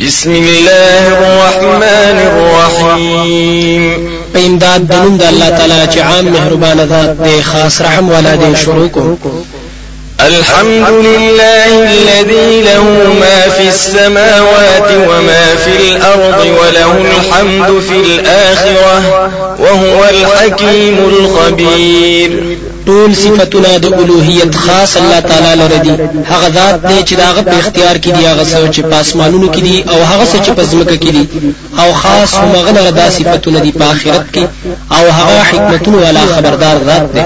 بسم الله الرحمن الرحيم. په امداد د نوم د الله تعالی چې عام مهربان ذات دی خاص رحم والا دی شروع کو. الحمد لله الذي له ما في السماوات وما في الأرض وله الحمد في الآخرة وهو الحكيم الخبير. ټول صفاتونه د الوهیت خاص الله تعالی لره دي. هغه ذات دی چې داغه په اختیار کې دی هغه څه چې پاسمانونو کې دي او هغه څه چې په ځمکه کې دي. او خاص همغه نه دا صفاتونه دي په آخرت کې. او هغه حکمتونه والا خبردار ذات دی.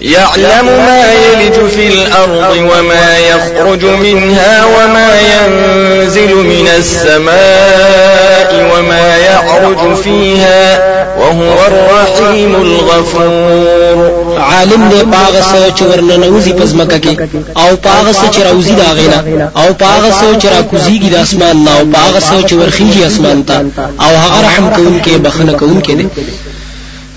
يعلم ما يلج في الأرض وما يخرج منها وما ينزل من السماء وما يعرج فيها وهو الرحيم الغفور. عالم دی پاغه سو چې ورننوزي پزمکه کې او پاغه سو چې راوزي دا غینا. او پاغه سو چې راکوزيږي د اسمان نه او پاغه سو چې ورخيږي اسمان ته او هغه رحم کوونکې بخنه کوونکې دی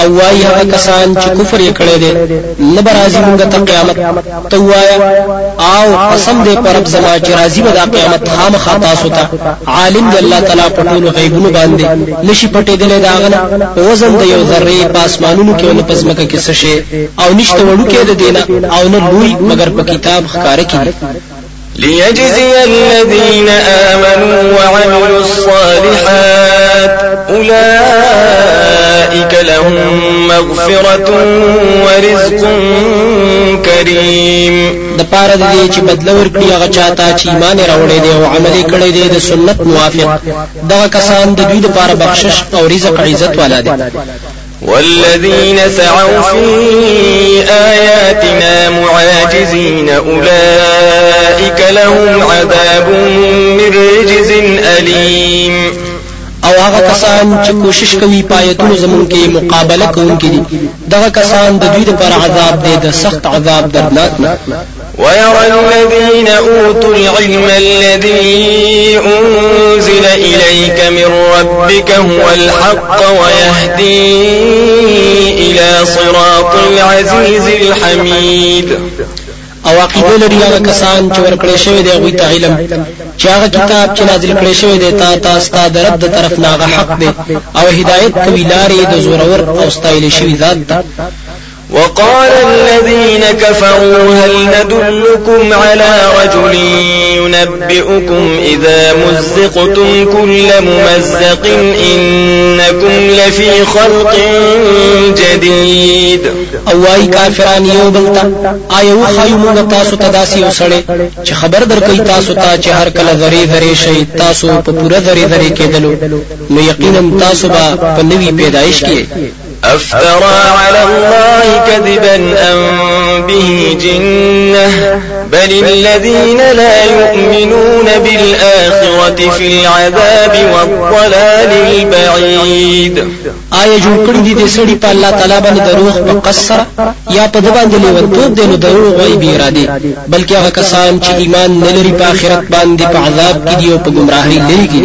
او وای هغه کسان چې کفر یې کړی دی نه برازي مونږ ته قیامت. ته وایا او قسم دې پر رب زما چې راضي به د قیامت خامخا تاسو ته. عالم دی الله تعالی په ټولو غیبونو باندې. نشي پټې دلې دا غنه وزن د یو ذره په اسمانونو کې او په ځمکه کې څه شي. او نشته وړو کې د دینه او نه لوی مگر په کتاب ښکار کړي ليجزي الذين آمنوا وعملوا الصالحات أولئك لهم مغفرة ورزق كريم. د پاره دې چې بدل ورکړي هغه چاته چې ایمان راوړی دی أو عمل کړی دی د سنت موافق. دغه کسان د دوی لپاره بخشش أو رزق عزت والا والذين سعوا في آياتنا معاجزين أولئك لهم عذاب هغه کسان چې کوشش کوي پایتونو زمون کې مقابله کوونکي دي. دغه کسان د دوی لپاره عذاب دی د سخت عذاب دردناک. ويرى الذين أوتوا العلم الذي أنزل إليك من ربك هو الحق ويهدي إلى صراط العزيز الحميد او عقیده لري هغه کسان چې ورکړې شوی دی غوي ته علم. چې هغه کتاب چې نازل کړی شوی دی تا تاسو ته د رب د طرف نه حق دی. او هدایت کوي لارې د زورور او ستایل شوی ذات وقال الذين كفروا هل ندلكم على رجل ينبئكم إذا مزقتم كل ممزق إنكم لفي خلق جديد. أو وايي کافران یو بلتا آیو خایو مونږ تاسو ته داسي وسړې چې خبر درکې تاسو ته چې هر کله ذری ذری شي تاسو په پوره ذری ذری کېدلو نو یقینا تاسو به په نوي پیدایش کې أفترى على الله كذبا أم به جنة؟ بل الذين لا يؤمنون بالآخرة في العذاب والضلال البعيد. آیا جوړ کړی دي د سړي په الله تعالی باندې دروغ په قصر یا په د باندې لیونتوب دي نو دروغ وای بي اراده بلکې هغه کسان چې ایمان نه لري په آخرت باندې په عذاب کې دي أو په گمراهۍ لري دي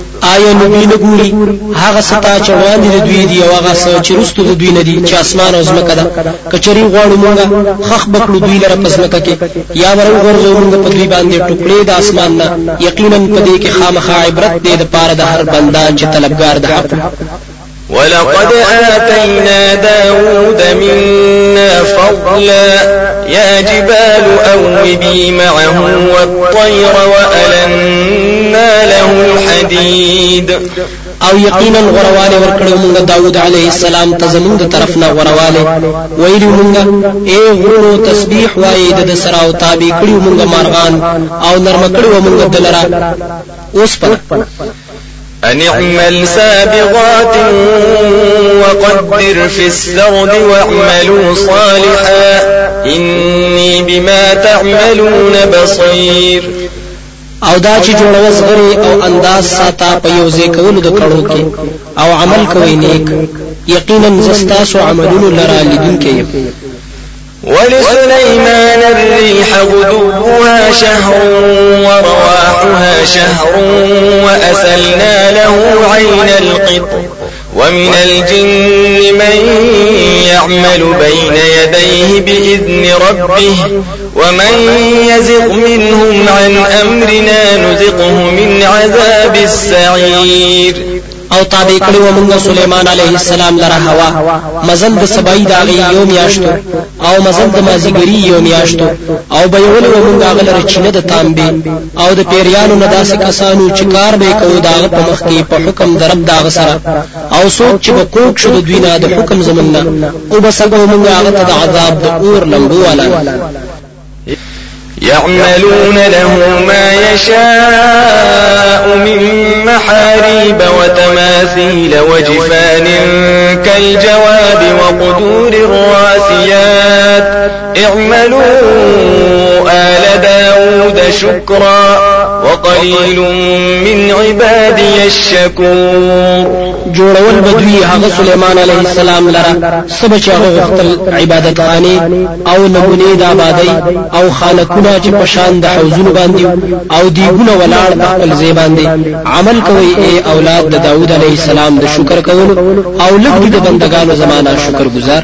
آیا نبی نه ګوري؟ ستا چې وړاندې دوی دی أو هغه څه رستو د دوی نه دي اسمان أو زمکه ده. کچري غواړو مونږه خخ بکړو دوی لره پسمکه کې. یا ورو غرزو مونږ په دوی باندې ټوکړې د اسمان نه. یقینا په دې کې خامخا عبرت دی د پاره د هر بنده چې طلبګار د حق ولقد آتينا داود منا فضلا. يا جبال أوبي معه والطير وألنا له الحديد أو یقینا غرواله ورکړو موږ داوود علیه السلام ته زموږ د طرف نه غرواله ویلو موږ اے غرونو تسبیح وایي د سره أو تابع کړو موږ مارغان أو نرم کړو موږ دلرا. اوس پر أن اعمل سابغات وقدر في السرد واعملوا صالحا. إني بما تعملون بصير. او دا چې جوړو زغري او انداز ساته په یو ځای کولو د کړو کې. او عمل کوي نیک. یقینا زستاسو عملونو لرا لیدونکي ولسليمان الريح غدوها شهر ورواحها شهر وأسلنا له عين القطر ومن الجن من يعمل بين يديه بإذن ربه ومن يزغ منهم عن أمرنا نزقه من عذاب السعير. او تابع کړو موږ سليمان عليه السلام لره هوا. مزل د سبای داغي یو میاشتو او مزل د مازیګری یو میاشتو. او به یول موږ هغه لره چینه د تانبي او د پیریانو نه داسې کسانو چې کار به کوي داغه په مخ کې په حکم درب داغه سره. او څوک چې به کوک شو د دوی نه د حکم زمنه او بسګو موږ هغه ته د عذاب د اور لمبو والا يعملون له ما يشاء من محاريب وتماثيل وجفان كالجواب وقدور الراسيات. اعملوا آل داود شكرا. وقليل من عبادي الشكور. جوړول بدوی هغه سليمان عليه السلام لرا سبا چې هغه وختل عبادت خانه او نمونه د آبادی او خانکونه چې په شان د حوزونو باندې او دیګونه ولاړ په خپل ځای باندې عمل کوي اے اولاد د داوود علیه السلام د شکر کولو. او لږ د بندگانو زمانہ شکر گزار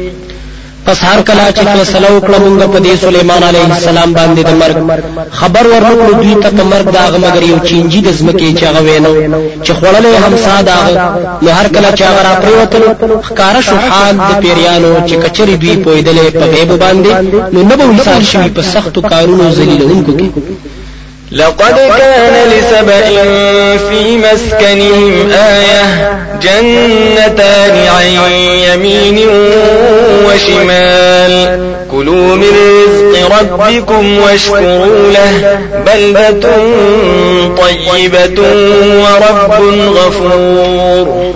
پس هر کله چې فیصله وکړه موږ په دې سليمان عليه السلام باندې د مرګ خبر ورنکړو دوی ته مرګ داغه مگر یو چینجی د زمکه چې هغه وینو چې خړلې همسا داغه نو هر کله چې هغه را پریوتل ښکارا شو حال د پیریانو چې کچري دوی پویدلې په غیب باندې نو به وصال شي په سختو کارونو ذلیلونکو کې لقد كان لسبأ في مسكنهم آية جنتان عن يمين وشمال. كلوا من رزق ربكم واشكروا له بلدة طيبة ورب غفور.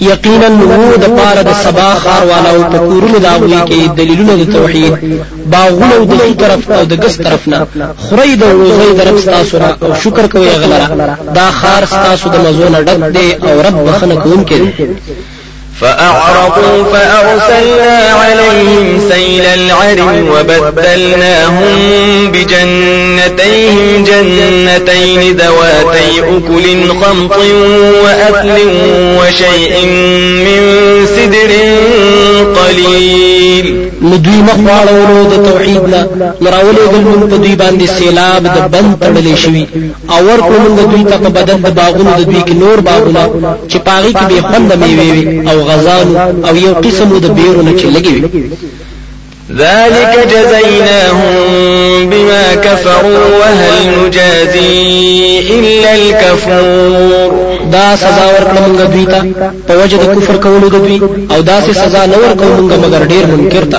یقینا نو د پاره د سبا خار والا او په کورونو دا غوي کې دلیلونه د توحید باغونه د خي طرف او د ګس طرف نه. خوري د روزي د رب تاسو او شکر کوي غلره دا خار تاسو د مزونه ډک دی او رب بخنه کوونکی فأعرضوا فأرسلنا عليهم سيل العرم وبدلناهم بجنتيهم جنتين ذواتي أكل خمط وأثل وشيء من سدر قليل. نو دوی مخ واړوو د توحید نه. نو راوليږه مونږ په دوی باندې سیلاب د بند تړلې شوی او ورکړو موږ دوی د دوی نور باغونه چې په هغې کې به خوند غزان او یو قسم د بیرو نه چې لګي ذلك جزيناهم بما كفروا وهل نجازي إلا الكفور. دا سزا ورکړه مونږ دوی ته په وجه د کفر کولو د دوی او دا سزا نه ورکړه مونږ مگر ډیر منکر ته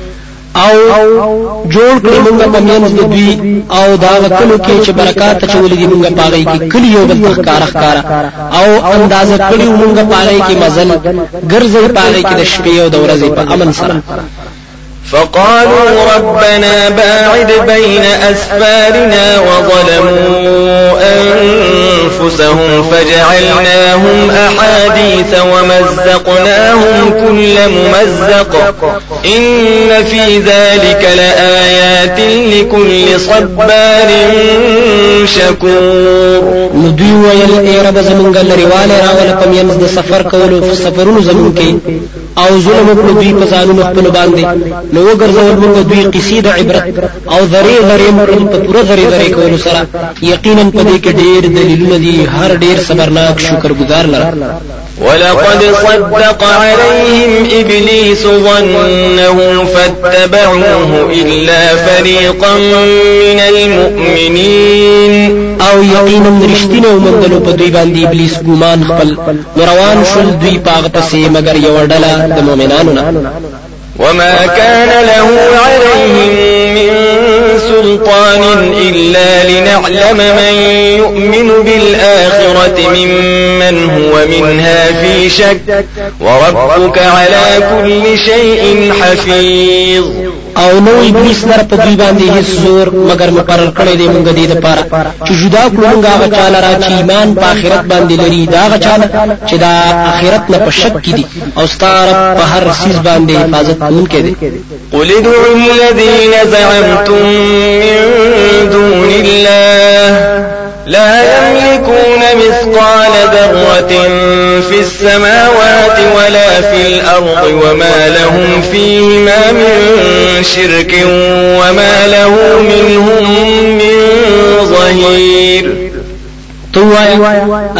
او جوړ کړی موږ په مینځ د دوی او دا وکړو کې چې برکات چولې دي موږ پاغې کې کلی یو بل تخکار ښکارا او اندازه کړی موږ پاغې کې مزل ګرځي پاغې کې د شپې او د ورځې په امن سره فقالوا ربنا باعد بين أسفارنا وظلموا أنفسهم فجعلناهم أحاديث ومزقناهم كل ممزق. إن في ذلك لآيات لكل صبار شكور. نو دوی وویل ای رب زمونږ لريواله راول په مینځ د سفر کولو سفرونو زمونږ کې او ظلم وکړو دوی په ځانونو خپل باندې نو وګرځول موږ دوی قصې د عبرت او ذری ذری موږ په پوره ذری ذری کولو سره یقینا په دې کې ډېر دلیلونه دي هر ډېر صبرناک شکر گزار لره ولقد صدق عليهم إبليس ظنه فاتبعوه إلا فريقا من المؤمنين. أو یقینا رښتینه ومندلو په دوی باندې ابلیس ګمان خپل روان شول دوی پاغ پسې مگر یو ډله د مؤمنانو نه وما كان له عليهم من سلطان إلا لنعلم من يؤمن بالآخرة ممن هو منها في شك. وربك على كل شيء حفيظ. او نه وو ابلیس لره په دوی باندې هیڅ زور مگر مقرر کړی دی مونږ دې لپاره. چې جدا کړو مونږ هغه چاله را چې ایمان په آخرت باندې لري. د هغه چا نه چې د آخرت نه په شک کې دي. او ستا رب په هر څیز باندې حفاظت کوونکی دی. قل ادعوا الذين زعمتم من دون الله لا يملكون مثقال ذرة في السماوات ولا في الأرض وما لهم فيهما من شرك وما له منهم من ظهير. ته ووایه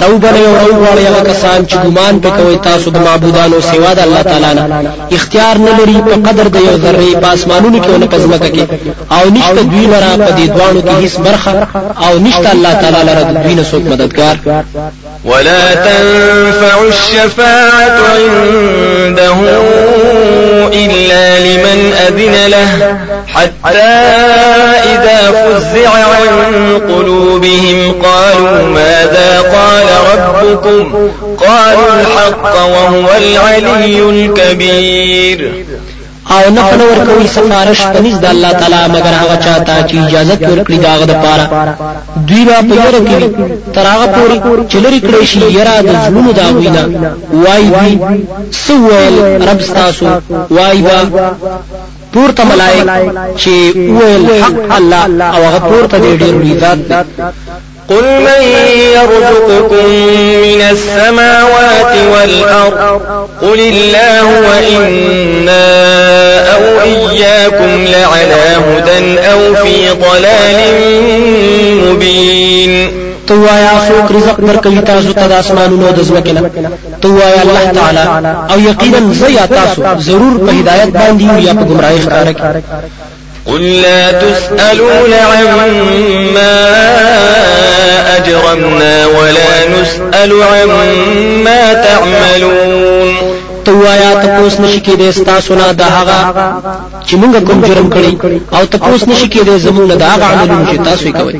را وبله او را وغواړه هغه کسان چې ګمان پرې کوي تاسو د معبودانو سوا د الله تعالی نه اختیار نه لري په قدر د یو ذره په اسمانونو کې او نه په زمکه کې او نشته دوی لرا په دې دوانو کې هیڅ برخه او نشته الله تعالی لرا د دوی نه څوک مددگار. ولا تنفع الشفاعة عنده إلا لمن أذن له حتى إذا فزع عن قلوبهم قالوا ماذا قال ربكم؟ قالوا الحق وهو العلي الكبير. او نه پنه ورکوي سفارش پنځ د الله تعالی مگر هغه چاته چې اجازه ورکړي داغه د پاره دوی را په یره کې تر هغه پوری چلري کړی شي یرا د زړونو دا وینا وای دی سوال رب تاسو وای با پورته ملائک چې ویل حق الله او هغه پورته ډېر ډېر ذات قل من يرزقكم من السماوات والأرض قل الله وإنا أو إياكم لعلى هدى أو في ضلال مبين توایا څوک رزق درکوي تاسو ته د اسمانونو د ځمکې نه توایا الله تعالی أو یقینا زیا تاسو. ضرور په هدایت باندې یا په گمراهی ښکار کې قل لا تسألون عما أجرمنا ولا نسأل عما تعملون. توایا تپوس نشی کې د استاسو نه د هغه چې موږ کوم جرم کړی او تپوس نشی کې د زمونږ د هغه عملونو چې تاسو یې کوئ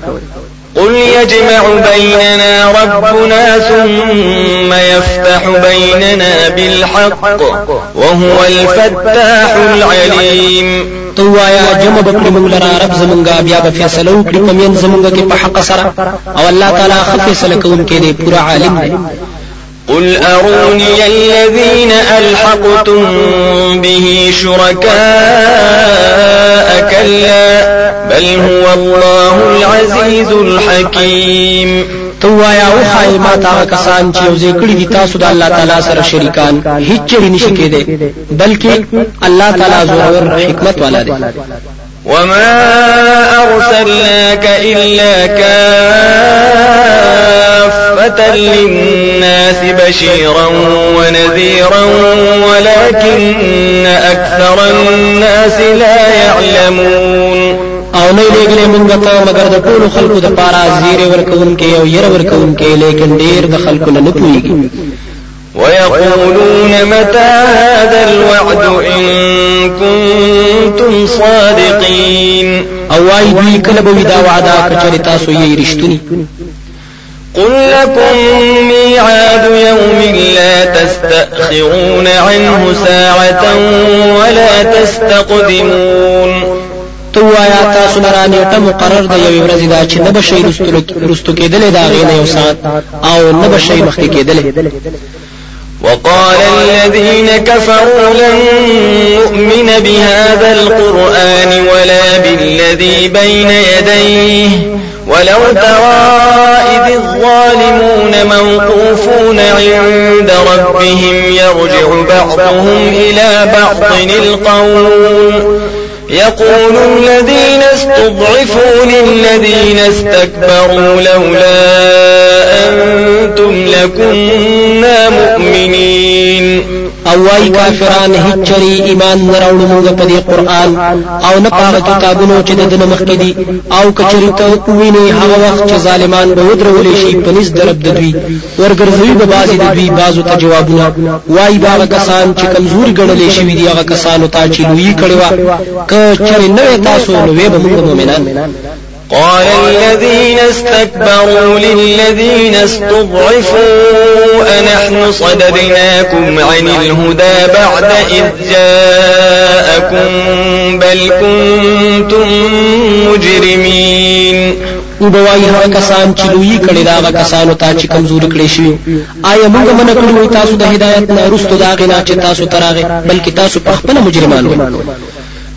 قل يجمع بيننا ربنا ثم يفتح بيننا بالحق وهو الفتاح العليم. تو وایا جمع بکړي موږ لرا رب زمونږه بیا به فیصله وکړي من زمونږه کې په حق سره أو الله تعالی خپل فیصله کوونکی دی پورا عالم دی قل أروني الذين ألحقتم به شركاء كلا بل هو الله العزيز الحكيم توایا أو خای ما تا کسان چې یو ځکړي دي تاسو د الله تعالی سره شریکان هیڅ چری نشي کېده بلکې الله تعالی زور حکمت والا دی وما أرسلناك إلا للناس بشيرا ونذيرا ولكن أكثر الناس لا يعلمون. أو نه لګلې مونږ ته مگر د ټولو خلکو د پاره زیره ورکوونکې أو ير ورکوونکې لیکن ډیر د خلکو نه نه پويږي ويقولون متى هذا الوعد إن كنتم صادقين؟ أو وايي دوی کله به دا وعده کچري تاسو یې رښتونی قل لكم ميعاد يوم لا تستأخرون عنه ساعة ولا تستقدمون. تو آیا تاسو لرا نیټه مقرر د یوې ورځې دا چې نه بشي رستو کېدلې دا غینه یو ساعت. آو نه بشي مخکې کېدلې وقال الذين كفروا لن نؤمن بهذا القرآن ولا بالذي بين يديه. ولو ترى إذ الظالمون موقوفون عند ربهم يرجع بعضهم إلى بعض القول يقول الذين استضعفوا للذين استكبروا لولا أنتم لكنا مؤمنين. او وايي کافران هیچرې ایمان نراوړو موږ په دې قران او نه په هغه کتابونو چې د مخکې دي او که چرې ته ویني هغه وخت چې ظالمان به ودرول شي په نزد رب د دوی ورګرځوي به بازي د دوی بازو ته جوابونه وايي به هغه کسان چې کمزوري ګڼل شي دي هغه کسانو ته چې لوی کړي وا تاسو نو مؤمنان قال الذين استكبروا للذين استضعفوا أنحن صددناكم عن الهدى بعد إذ جاءكم بل كنتم مجرمين. وبوای هغه کسان چې لوی کړي دا ته چې کمزوري کړي شي آیا موږ من کړو تاسو د هدایت نه دا غنا چې تاسو تراغه بلکې تاسو په خپل مجرمان وو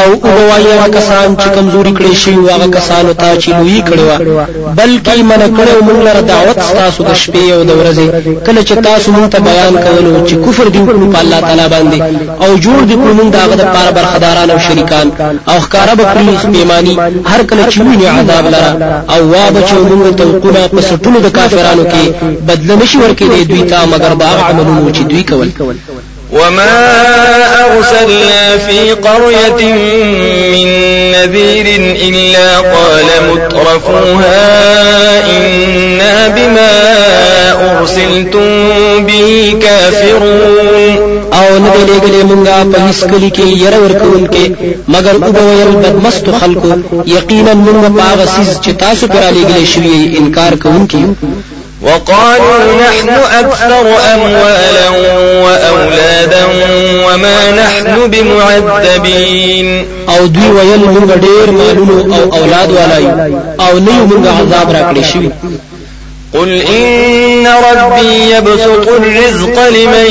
او وګوایي کسان چې کمزوري کړي شي هغه کسانو ته چې لوی کړي وا بلکې من کړو موږ لره دعوت تاسو د شپې او د ورځې. کله چې تاسو مونږ ته بیان کولو چې کفر دی په الله تعالی باندې. او جوړ دي کړو موږ داغه د پاره برخداران او شریکان. او ښکارا بکړي پیمانی هر کله چې ویني عذاب لره. او وا بچو موږ ته وقونه په سټونو د کافرانو کې بدل نشي ورکې دوی ته مگر باغ عملونه چې دوی کول وما أرسلنا في قرية من نذير إلا قال مترفوها إنا بما أرسلتم به كافرون أو نه دی لګلې مونږه په هیڅ کلی کې ير ورکون کې مگر ویل بدمست خلکو یقینا مونږ سیس چې تاسو پر لګلې شوی انکار کوونکی وقالوا نحن أكثر أموالا وأولادا وما نحن بمعذبين. أو دوی ویل موږ ډیر مالونو أو أولاد والای أو نه موږ عذاب راکړي شي قل إن ربي يبسط الرزق لمن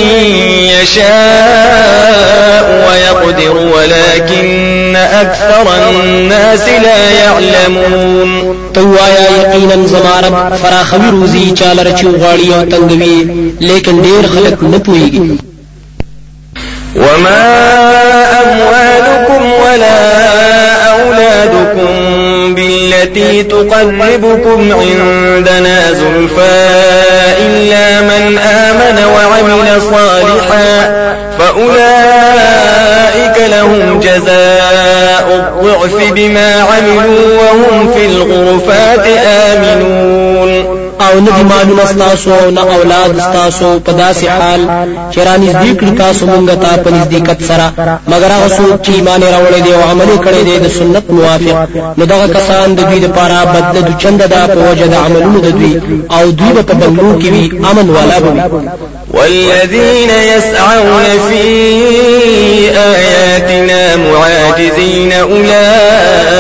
يشاء ويقدر ولكن أكثر الناس لا يعلمون. توایا یقینا زمارب فراخوی روزی چاله رچو غاړي أو تنگوي لیکن ډیر خلک نه پويږي وما أموالكم ولا أولادكم بالتي تقربكم عندنا زلفى إلا من آمن وعمل صالحا فأولئك لهم جزاء الضعف بما عملوا وهم في الغرفات آمنون او نه دی مالونه ستاسو او نه اولاد ستاسو. په داسې حال چې رانزدې کړي تاسو مونږ ته په نزدېکت سره. مگر هغه څوک چې ایمان راوړی دی او عمل کړی دی د سنت موافق. نو دغه کسان د دوی لپاره بدله دوچنده ده په وجه د عملونو د دوی. او دوی په بنگلو کې وي امن والا به والذين يسعون في آياتنا معاجزين أولئك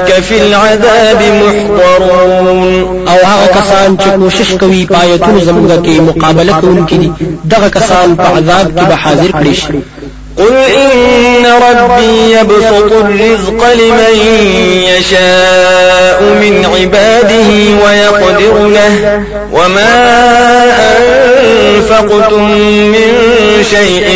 في العذاب محضرون. أو هغه کسان چې کوشش کوي پایتونو زمونږ کې مقابله کوونکي دي. دغه کسان په عذاب کې به حاضر کړي شي. قل إن ربي يبسط الرزق لمن يشاء من عباده ويقدر له. وما أنفقتم من شيء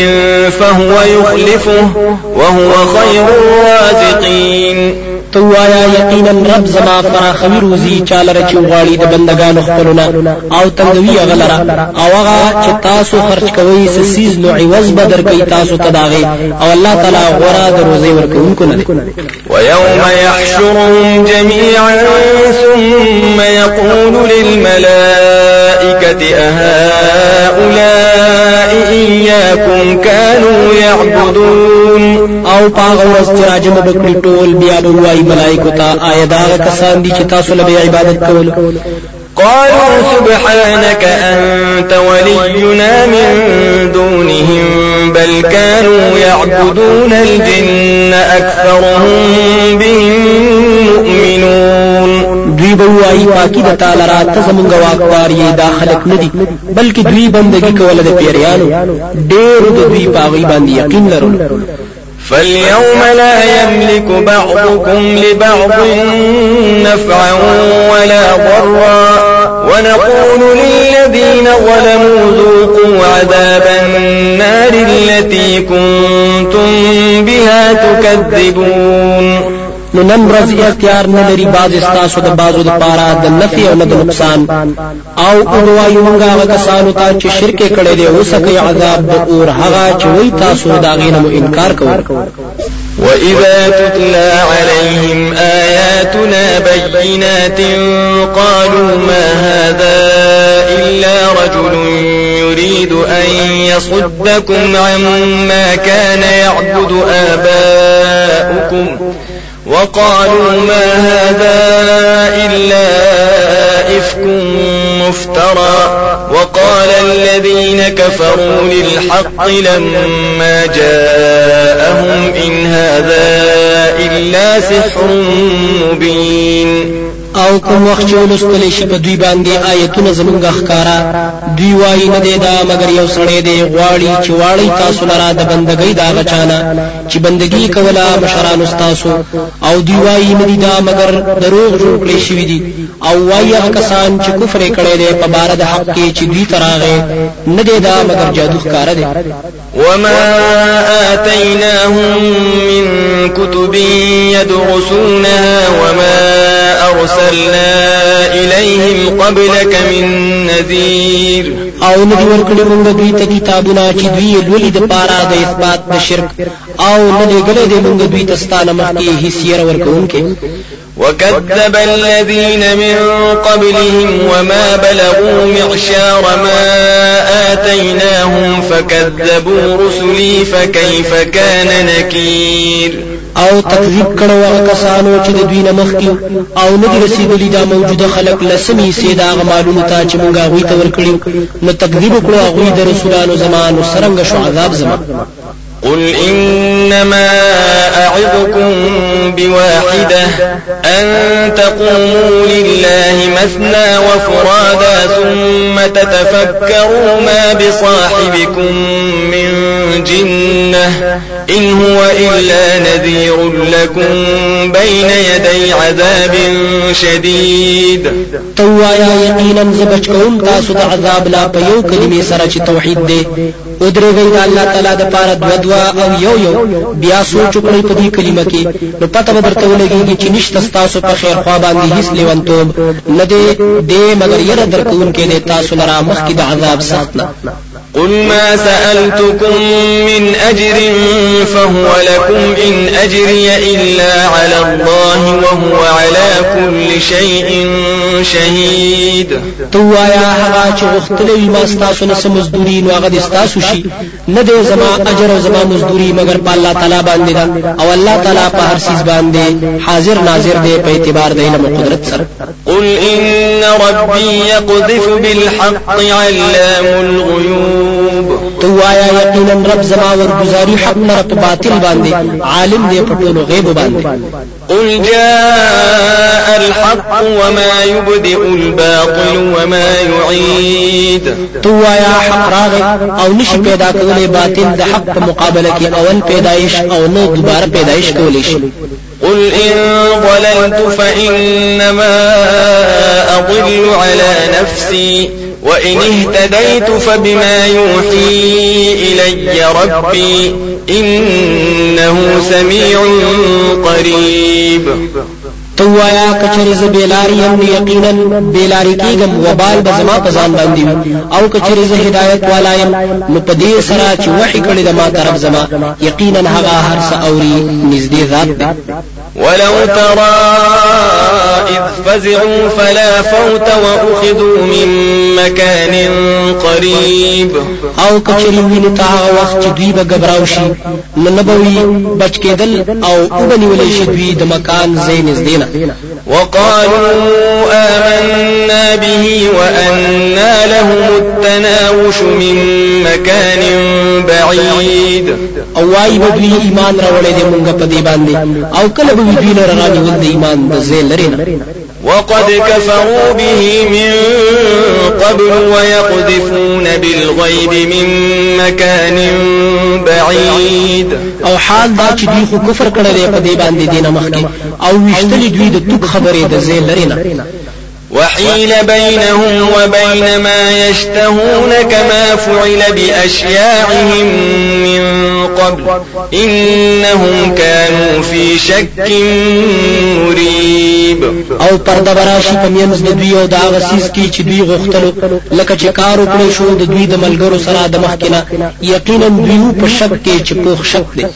فهو يخلفه وهو خير الرازقين. ته ووایه یقینا رب زما فراخوي روزي چا لره چې غواړي د بندگانو خپلو نه. او تنگوي هغه لره او هغه چې تاسو خرج کوي څه څیز نو عوض به درکوي تاسو ته د هغه او الله تعالی غورا د روزي ورکوونکو نه ويوم يحشرهم جميعا ثم يقول للملائكة أهؤلاء إياكم كانوا يعبدون. أو پاغ ورځ چې راجم بکړي ټول بیا به وایي ملائکه ته کسان دي چې له عبادت کول قالوا سبحانك أنت ولينا من دونهم بل كانوا يعبدون الجن أكثرهم بهم وایي پاکي د تعالی را ته زمونږ واکدار یې دا خلک نه دي بلکې دوی بندگی کوله د پیریانو. ډېر د دوی پاغي باندې یقین لرل فاليوم لا يملك بعضكم لبعض نفعا ولا ضرا. ونقول للذين ظلموا ذوقوا عذاب النار التي كنتم بها تكذبون. نو نن ورځ اختیار نه لري بعض ستاسو د بازو د پاره د نفعې او د نقصان۔ او وایو موږ هغه کسانو ته چې شرک کړي دي وڅکئ عذاب د اور هغه چې وئ تاسو د هغې نه مو انکار کوئ وإذا تتلى عليهم آياتنا بينات قالوا ما هذا إلا رجل يريد أن يصدكم عما كان يعبد آباؤكم وقالوا ما هذا إلا إفك مفترى. وقال الذين كفروا للحق لما جاءهم إن هذا إلا سحر مبين. او کوم وخت چې ولوستل شي په دوی باندې آیتونه زمونږ ښکارا. دوی وایي نه دی دا مگر یو سړی دی غواړي چې واړی تاسو لره د بندګۍ د هغه چا نه چې بندګۍ کولا مشران تاسو او دوی وایي نه دی دا مگر دروغ جوړ کړی شوی دی او وایي هغه کسان چې کفر کړي دي په باره د حق کې چې دوی ته راغی نه دی دا مگر جادو ښکارا دی. وما آتيناهم من كتب يدرسونها وما أرسلنا إليهم قبلك من نذير. أو ندی ورکړي موږ دوی ته کتابونه چې دوی لولي د پاره د اثبات د شرک أو ندی ګلې د موږ دوی ته ستانه مخکې هیڅ ورکوونکې وكذب الذين من قبلهم وما بلغوا معشار ما آتيناهم فكذبوا رسلي فكيف كان نكير. او تکذیب کړو هغه کسانو چې د دوی نه مخکې او نه دي رسیدلي دا موجوده خلق لسمې حصې د هغه مالونو ته چې مونږ هغه ته ورکړي نو تکذیب کړو هغه د رسولانو زما نو څرنګ شو عذاب زما قل إنما أعظكم بواحدة أن تقوموا لله مثنى وفرادا ثم تتفكروا ما بصاحبكم من جنة إن هو إلا نذير لكم بين يدي عذاب شديد. توایا یقینا زبچ کوم تاسو عذاب لا په یو کلمې سره ودرېږئ د الله تعالی د پاره دوا دوا او یو یو. بیا سوچ کړئ په دې کلمه کې. نو پته به درته ولګيږي چې نشته ستاسو په خیر خوا باندې هیڅ لیونتوب. نه دی دې مگر یره درکوونکی دی تاسو لره مخ کې د عذاب سخت نه قل ما سألتكم من أجر فهو لكم إن أجري إلا على الله وهو على كل شيء شهيد. ته ووایه هغه چې غوښتلې ما ستاسو نه سمزدوري نو هغه ستاسو شي. نه دی زما اجر أو زما مزدوري مگر په الله تعالی باندې دا أو الله تعالی په هر چیز باندې حاضر ناظر دی په اعتبار د علم أو قدرت سره. قل إن ربي يقذف بالحق علام الغيوب. تو آیا یقینا رب زما ورگزاری حق نه په باطل باندې عالم دی په ټولو غیب باندې قل جاء الحق وما يبدئ الباطل وما يعيد. تو آیا حق راغی أو نشي پیدا کولای باطل د حق په مقابله کې اول پیدایش أو نو دوباره پیدایش کولی شي. قل إن ضللت فإنما أضل على نفسي. وإن اهتديت فبما يوحي إلي ربي إنه سميع قريب. توایا کچری ز بیلاری هم یقینا بیلاری کیګم وبال به زما په ځان باندې أو کچری ز هدایت والا يم نو په دې سره چې وحي کړی د ما طرف زما۔ یقینا هغه هر څه اوري نږدې ذات دی ولو ترى إذ فزعوا فلا فوت وأخذوا من مكان قريب. أو کچری ویني تا وخت دوی به غبراو شي نو نبوي بچ کېدل أو وبني ولې شي دوی د مکان زین زدينه وقالوا آمنا به وأنا لهم التناوش من مكان بعيد. أو وايي به دوی ایمان راوړې دي مونږ په دې باندې أو کله به دوی نه راني ول د ایمان د زین لري وقد كفروا به من قبل ويقذفون بالغيب من مكان بعيد. أو حال دا چې دوی خو کفر کړی په دې باندې دینه مخکې. أو وشتلی دوی د توک خبرې د زین لري نه. وحيل بينهم وبين ما يشتهون كما فعل بأشياعهم من قبل. إنهم كانوا في شك مريب. او پرده براشي په مینځ د دوی او د هغه سیس کې چې دوی غوښتلو لکه چې کار وکړي شو د دوی د ملګرو سره د مخکنه یقینا دوی په شک کې چې پوښ شک دي